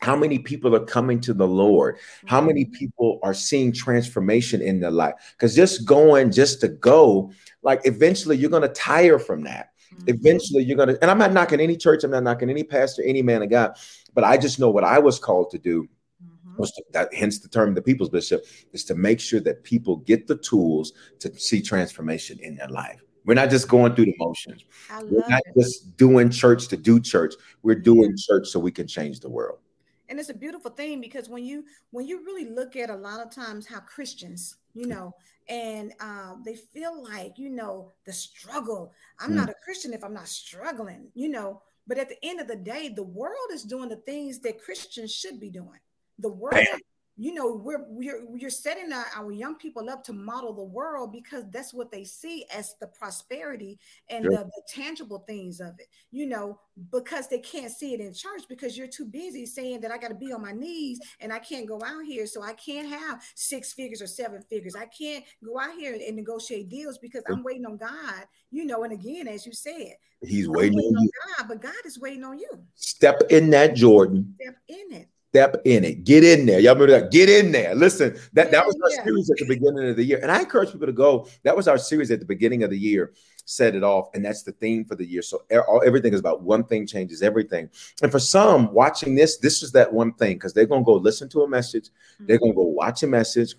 How many people are coming to the Lord? How many mm-hmm. people are seeing transformation in their life? Because just going just to go, like eventually you're going to tire from that. Mm-hmm. Eventually, you're gonna, and I'm not knocking any church, I'm not knocking any pastor, any man of God, but I just know what I was called to do. Mm-hmm. Was to, that, hence the term the people's bishop is to make sure that people get the tools to see transformation in their life. We're not just going through the motions. We're not it. just doing church to do church. We're doing church so we can change the world and it's a beautiful thing because when you when you really look at a lot of times how christians you know and uh, they feel like you know the struggle i'm mm. not a christian if i'm not struggling you know but at the end of the day the world is doing the things that christians should be doing the world Bam. You know we're we're you're setting our, our, young people up to model the world because that's what they see as the prosperity and the, the, tangible things of it you know because they can't see it in church because you're too busy saying that i got to be on my knees and i can't go out here so i can't have six figures or seven figures. I can't go out here and negotiate deals because i'm waiting on god you know and again as you said he's waiting, waiting, on, you. God, but god is waiting on you. Step in that jordan. Step in it step in it. Get in there. Y'all remember that? Get in there. Listen, that, that was our yeah. series at the beginning of the year. And I encourage people to go. That was our series at the beginning of the year. Set it off. And that's the theme for the year. So everything is about one thing changes everything. And for some watching this, this is that one thing because they're going to go listen to a message. Mm-hmm. They're going to go watch a message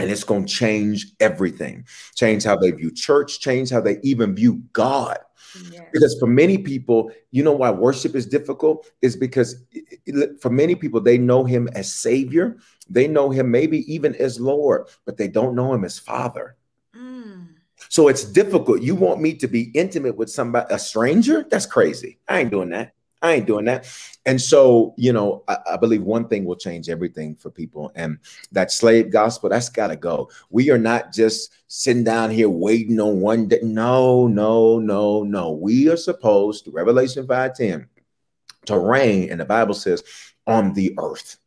and it's going to change everything change how they view church change how they even view god yes. because for many people you know why worship is difficult? Is because for many people they know him as savior. They know him maybe even as lord but they don't know him as father. Mm. so it's difficult. You want me to be intimate with somebody a stranger? That's crazy. I ain't doing that I ain't doing that. And so, you know, I, I, believe one thing will change everything for people. And that slave gospel, that's got to go. We are not just sitting down here waiting on one day. No, no, no, no. We are supposed, to Revelation 5:10, to reign, and the Bible says, on the earth.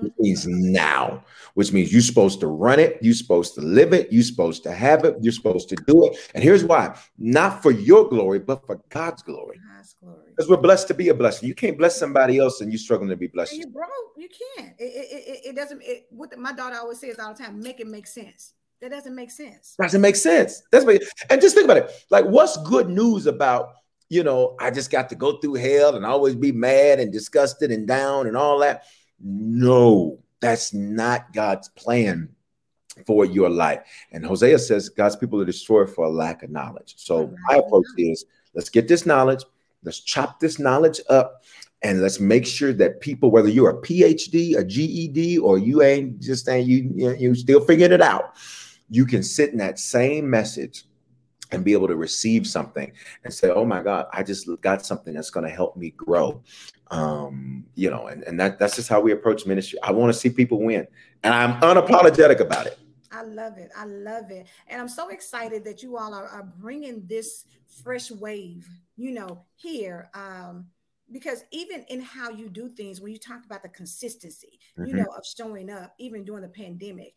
Which means now, which means you're supposed to run it, you're supposed to live it, you're supposed to have it, you're supposed to do it. And here's why not for your glory, but for God's glory. God's glory. Because we're blessed to be a blessing. You can't bless somebody else and you're struggling to be blessed. You broke. You can't. It, it, it, it doesn't. It, what my daughter always says all the time: make it make sense. That doesn't make sense. Doesn't make sense. That's what, and just think about it. Like, what's good news about? You know, I just got to go through hell and always be mad and disgusted and down and all that. No, that's not God's plan for your life. And Hosea says God's people are destroyed for a lack of knowledge. So my approach is let's get this knowledge, Let's chop this knowledge up and let's make sure that people, whether you're a PhD, a GED, or you ain't just ain't you, you, still figuring it out, you can sit in that same message and be able to receive something and say, "Oh my God, I just got something that's going to help me grow." Um, you know, and, and that that's just how we approach ministry. I want to see people win, and I'm unapologetic about it. I love it. I love it. And I'm so excited that you all are, are bringing this fresh wave, you know, here. Um, because even in how you do things, when you talk about the consistency, mm-hmm. you know, of showing up, even during the pandemic,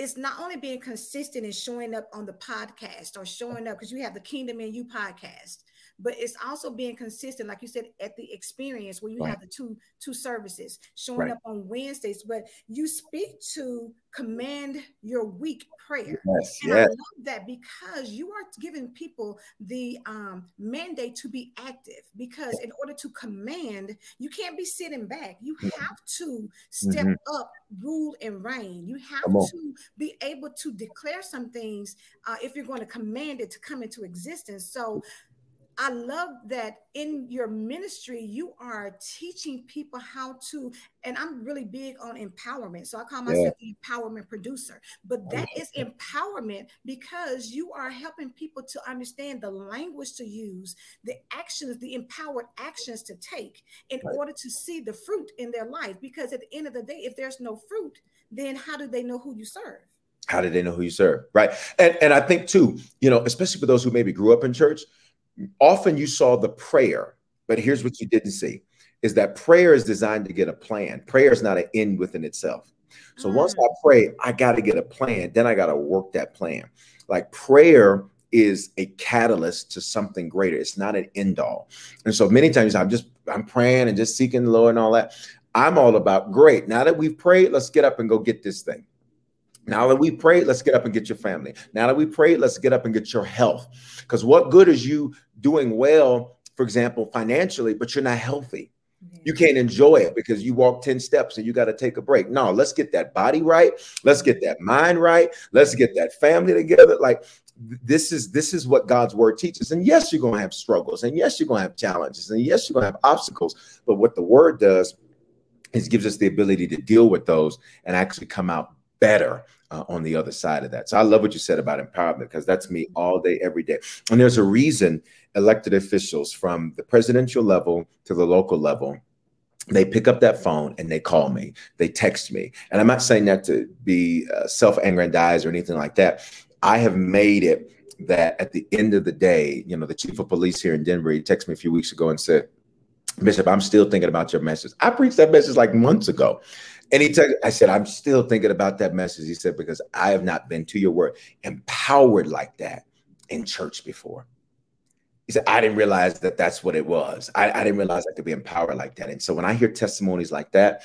it's not only being consistent and showing up on the podcast or showing up because you have the Kingdom in You podcast, but it's also being consistent, like you said, at the experience where you right. have the two two services showing right. up on Wednesdays. But you speak to command your week prayer. Yes, and yes. I love that because you are giving people the um, mandate to be active. Because in order to command, you can't be sitting back. You mm-hmm. have to step mm-hmm. up, rule and reign. You have to be able to declare some things uh, if you're going to command it to come into existence. So I love that in your ministry, you are teaching people how to, and I'm really big on empowerment. So I call myself yeah. the empowerment producer. But that is empowerment because you are helping people to understand the language to use, the actions, the empowered actions to take in right. order to see the fruit in their life. Because at the end of the day, if there's no fruit, then how do they know who you serve? How do they know who you serve? Right. And and I think too, you know, especially for those who maybe grew up in church, often you saw the prayer, but here's what you didn't see is that prayer is designed to get a plan. Prayer is not an end within itself. So mm. once I pray, I got to get a plan. Then I got to work that plan. Like prayer is a catalyst to something greater. It's not an end all. And so many times I'm just I'm praying and just seeking the Lord and all that. I'm all about great. Now that we've prayed, let's get up and go get this thing. Now that we prayed, let's get up and get your family. Now that we prayed, let's get up and get your health. Because what good is you doing well, for example, financially, but you're not healthy? You can't enjoy it because you walk 10 steps and you got to take a break. No, let's get that body right. Let's get that mind right. Let's get that family together. Like this is this is what God's word teaches. And yes, you're going to have struggles, and yes, you're going to have challenges, and yes, you're going to have obstacles. But what the word does is gives us the ability to deal with those and actually come out better uh, on the other side of that. So I love what you said about empowerment because that's me all day, every day. And there's a reason elected officials from the presidential level to the local level they pick up that phone and they call me. They text me. And i'm not saying that to be uh, self-aggrandized or anything like that. I have made it that at the end of the day you know the chief of police here in denver he texted me a few weeks ago and said bishop i'm still thinking about your message. I preached that message like months ago and he took, I said, I'm still thinking about that message. He said, because I have not been to your word empowered like that in church before. He said, I didn't realize that that's what it was. I, I didn't realize I could be empowered like that. And so when I hear testimonies like that,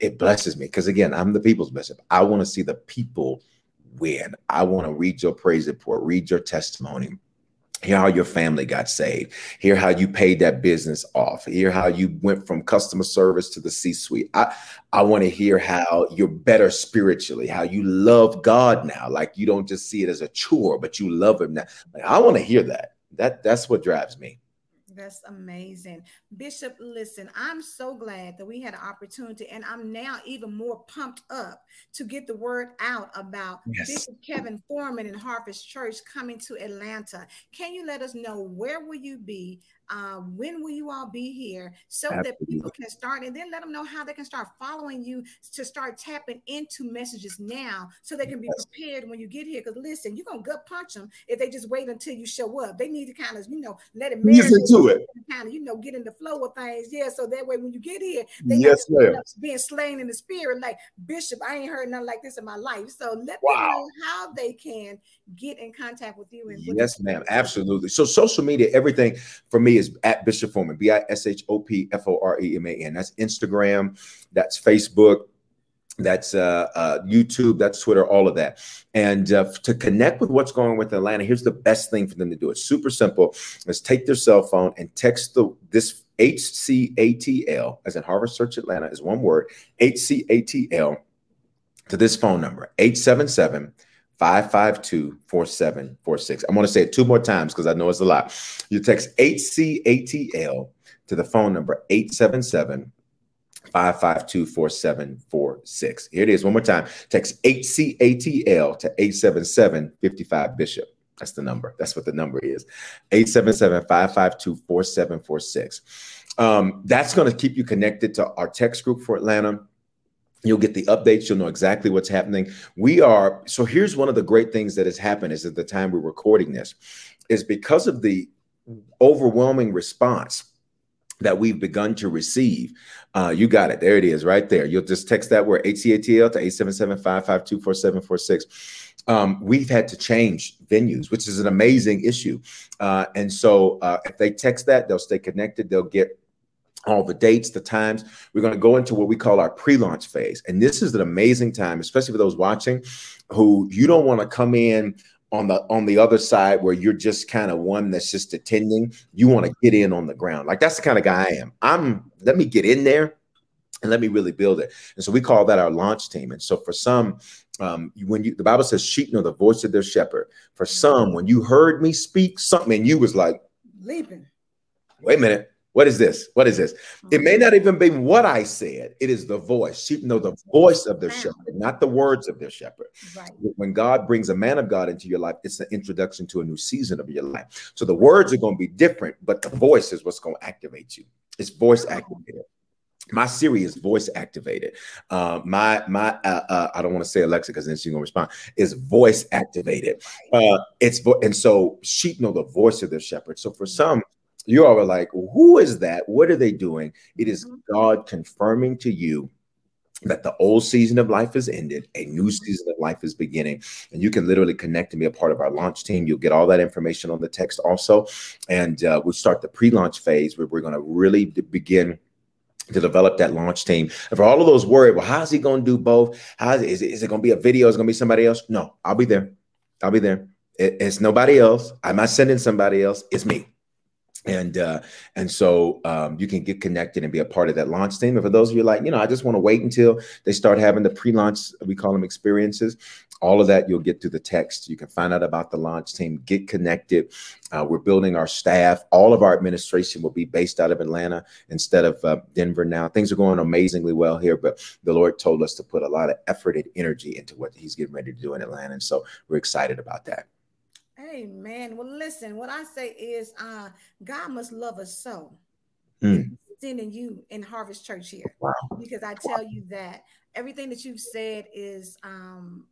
it blesses me. Because again, I'm the people's bishop. I want to see the people win. I want to read your praise report, read your testimony hear how your family got saved. Hear how you paid that business off. Hear how you went from customer service to the c suite i i want to hear how you're better spiritually how you love god now. Like you don't just see it as a chore but you love him now. Like, i want to hear that. That that's what drives me that's amazing. Bishop, listen, I'm so glad that we had an opportunity, and I'm now even more pumped up to get the word out about yes. Bishop Kevin Foreman and Harvest Church coming to Atlanta. Can you let us know where will you be? Uh, when will you all be here so Absolutely. that people can start and then let them know how they can start following you to start tapping into messages now so they can be prepared when you get here? Because listen, you're gonna gut punch them if they just wait until you show up. They need to kind of, you know, let it marinate to it, kind of, you know, get in the flow of things. Yeah, so that way when you get here, they yes, ma'am. being slain in the spirit, like Bishop, I ain't heard nothing like this in my life. So let wow. them know how they can get in contact with you. And yes, ma'am, absolutely. So social media, everything for me is at Bishop Foreman, B I S H O P F O R E M A N. That's Instagram, that's Facebook, that's uh, uh, YouTube, that's Twitter, all of that. And uh, to connect with what's going on with Atlanta, here's the best thing for them to do. It's super simple. Let's take their cell phone and text the this HCATL, as in Harvest Church Atlanta, is one word, HCATL to this phone number, 877 552 4746. I'm going to say it two more times because I know it's a lot. You text HCATL to the phone number 877 552 4746. Here it is one more time. Text HCATL to 877 55 Bishop. That's the number. That's what the number is 877 552 4746. Um, that's going to keep you connected to our text group for Atlanta You'll get the updates. You'll know exactly what's happening. We are so. Here's one of the great things that has happened is at the time we're recording this, is because of the overwhelming response that we've begun to receive. Uh, you got it. There it is, right there. You'll just text that word HCATL to 877-552-4746. Um, we've had to change venues, which is an amazing issue. Uh, and so uh, if they text that, they'll stay connected. They'll get all the dates, the times. We're going to go into what we call our pre-launch phase. And this is an amazing time, especially for those watching who you don't want to come in on the on the other side where you're just kind of one that's just attending. You want to get in on the ground. Like that's the kind of guy I am. I'm let me get in there and let me really build it. And so we call that our launch team. And so for some, um, when you the Bible says sheep know the voice of their shepherd. For some, when you heard me speak something and you was like leaping. Wait a minute what is this? What is this? It may not even be what I said. It is the voice. Sheep know the voice of their shepherd, not the words of their shepherd. Right. When God brings a man of God into your life, it's the introduction to a new season of your life. So the words are going to be different, but the voice is what's going to activate you. It's voice activated. My Siri is voice activated. Uh, my my uh, uh, I don't want to say Alexa because then she's gonna respond. Is voice activated. Uh, it's vo- and so sheep know the voice of their shepherd. So for some, you all are like, who is that? What are they doing? It is mm-hmm. God confirming to you that the old season of life has ended, a new season of life is beginning. And you can literally connect and be a part of our launch team. You'll get all that information on the text also. And uh, we'll start the pre launch phase where we're going to really begin to develop that launch team. And for all of those worried, well, how's he going to do both? How is it, is it, is it going to be a video? Is it going to be somebody else? No, I'll be there. I'll be there. It, it's nobody else. I'm not sending somebody else. It's me and uh, and so um, you can get connected and be a part of that launch team. And for those of you like, you know, I just want to wait until they start having the pre-launch, we call them experiences. All of that you'll get through the text. You can find out about the launch team, get connected. Uh, we're building our staff. All of our administration will be based out of Atlanta instead of uh, Denver now. Things are going amazingly well here, but the Lord told us to put a lot of effort and energy into what He's getting ready to do in Atlanta, and so we're excited about that. Amen. Well, listen, what I say is uh God must love us so. Mm. extending you in Harvest Church here. Wow. Because I tell you that everything that you've said is um,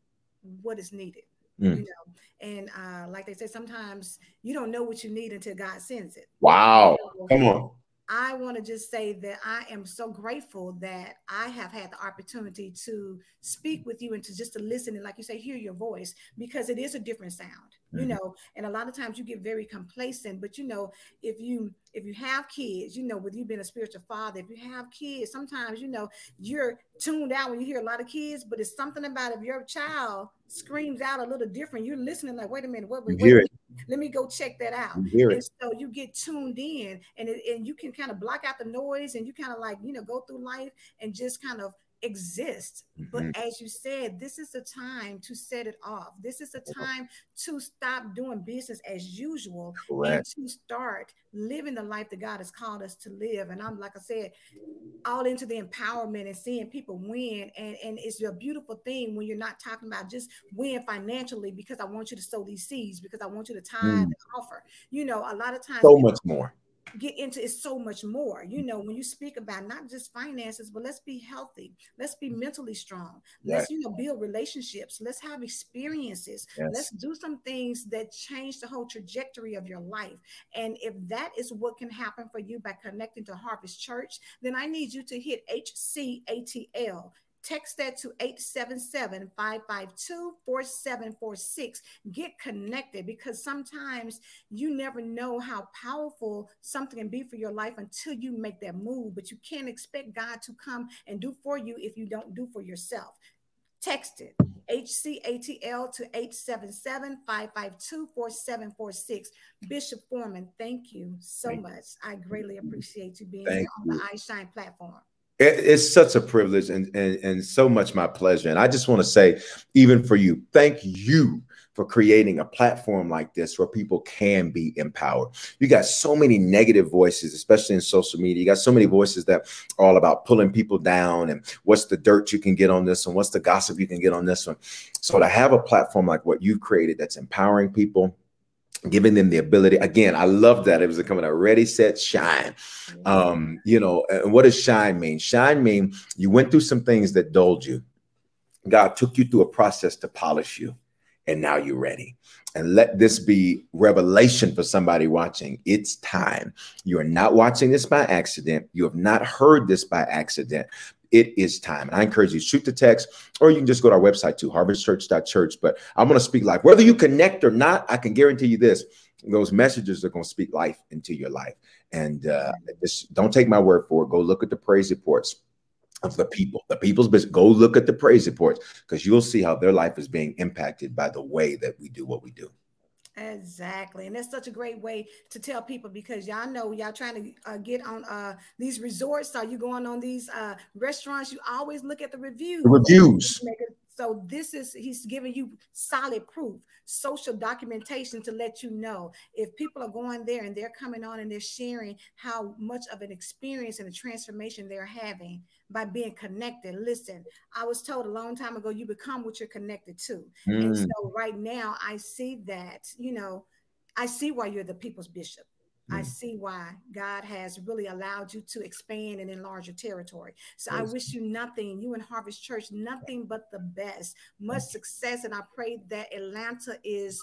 what is needed. Mm. You know, and uh, like they say, sometimes you don't know what you need until God sends it. Wow. Come on. I want to just say that I am so grateful that I have had the opportunity to speak with you and to just to listen and, like you say, hear your voice because it is a different sound, mm-hmm. you know. And a lot of times you get very complacent, but you know, if you if you have kids, you know, with you being a spiritual father, if you have kids, sometimes you know you're tuned out when you hear a lot of kids, but it's something about if your child screams out a little different, you're listening like, wait a minute, what, wait, wait, let me go check that out. And so you get tuned in and, it, and you can kind of block out the noise and you kind of like, you know, go through life and just kind of exist. Mm-hmm. But as you said, this is the time to set it off. This is the time to stop doing business as usual Correct. and to start living the life that God has called us to live. And I'm like I said, all into the empowerment and seeing people win. And, and it's a beautiful thing when you're not talking about just win financially because I want you to sow these seeds, because I want you to tithe mm. and offer. You know, a lot of times so much more get into is so much more. You mm. know, when you speak about not just finances, but let's be healthy, let's be mm. mentally strong, let's you know build relationships, let's have experiences, yes. let's do some things that change the whole trajectory of your life. And if that is what can happen for you by connecting to Harvest Church, then I need you to hit HCATL Text that to 877 552 4746. Get connected because sometimes you never know how powerful something can be for your life until you make that move. But you can't expect God to come and do for you if you don't do for yourself. Text it HCATL to 877 552 4746. Bishop Foreman, thank you so thank much. I greatly appreciate you being here on the I Shine platform it's such a privilege and, and, and so much my pleasure. And I just want to say, even for you, thank you for creating a platform like this where people can be empowered. You got so many negative voices, especially in social media. You got so many voices that are all about pulling people down and what's the dirt you can get on this and what's the gossip you can get on this one. So to have a platform like what you've created that's empowering people, giving them the ability. Again i love that. It was coming out. Ready set shine. Um you know and what does shine mean? Shine mean you went through some things that dulled you. God took you through a process to polish you and now you're ready. And let this be revelation for somebody watching. It's time. You are not watching this by accident. You have not heard this by accident it is time. And I encourage you to shoot the text, or you can just go to our website to harvestchurch.church. But I'm going to speak life. Whether you connect or not, I can guarantee you this: those messages are going to speak life into your life. And uh, just don't take my word for it. Go look at the praise reports of the people, the people's business. Go look at the praise reports because you'll see how their life is being impacted by the way that we do what we do. Exactly. And that's such a great way to tell people because y'all know y'all trying to uh, get on uh, these resorts. Are you going on these uh, restaurants? You always look at the reviews. The reviews. So this is he's giving you solid proof, social documentation to let you know if people are going there and they're coming on and they're sharing how much of an experience and a transformation they're having by being connected. Listen, I was told a long time ago you become what you're connected to. Mm. And so right now I see that, you know, I see why you're the people's bishop. I see why God has really allowed you to expand and enlarge your territory. So I wish you nothing, you and Harvest Church, nothing but the best, much success. And I pray that Atlanta is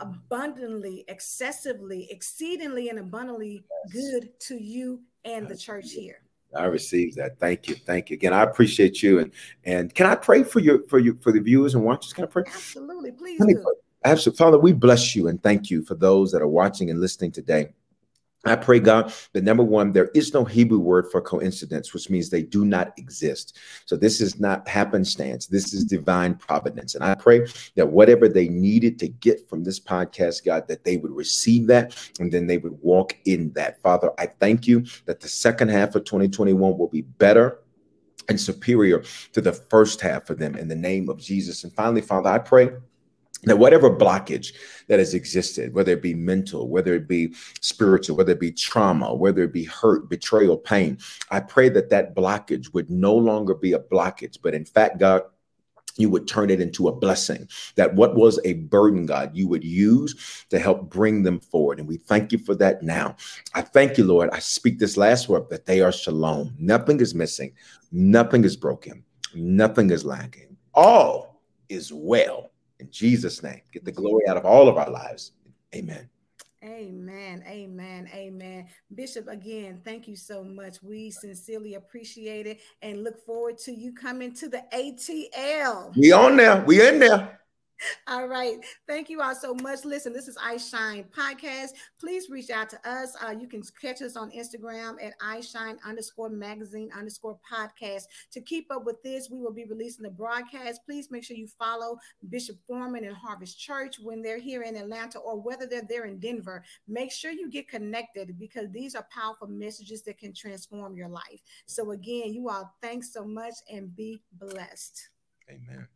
abundantly, excessively, exceedingly, and abundantly good to you and the church here. I received that. Thank you. Thank you. Again, I appreciate you. And and can I pray for you for you for the viewers and watchers? Can I pray? Absolutely. Please do. Absolutely. Father, we bless you and thank you for those that are watching and listening today. I pray, God, that number one, there is no Hebrew word for coincidence, which means they do not exist. So this is not happenstance. This is divine providence. And I pray that whatever they needed to get from this podcast, God, that they would receive that and then they would walk in that. Father, I thank you that the second half of 2021 will be better and superior to the first half of them in the name of Jesus. And finally, Father, I pray that whatever blockage that has existed, whether it be mental, whether it be spiritual, whether it be trauma, whether it be hurt, betrayal, pain, I pray that that blockage would no longer be a blockage, but in fact, God, you would turn it into a blessing. That what was a burden, God, you would use to help bring them forward. And we thank you for that now. I thank you, Lord. I speak this last word that they are shalom. Nothing is missing, nothing is broken, nothing is lacking. All is well. In Jesus' name, get the glory out of all of our lives. Amen. Amen. Amen. Amen. Bishop, again, thank you so much. We sincerely appreciate it and look forward to you coming to the ATL. We on there. We in there. All right. Thank you all so much. Listen, this is I Shine podcast. Please reach out to us. Uh, you can catch us on Instagram at I Shine underscore magazine underscore podcast. To keep up with this, we will be releasing the broadcast. Please make sure you follow Bishop Foreman and Harvest Church when they're here in Atlanta or whether they're there in Denver. Make sure you get connected because these are powerful messages that can transform your life. So, again, you all, thanks so much and be blessed. Amen.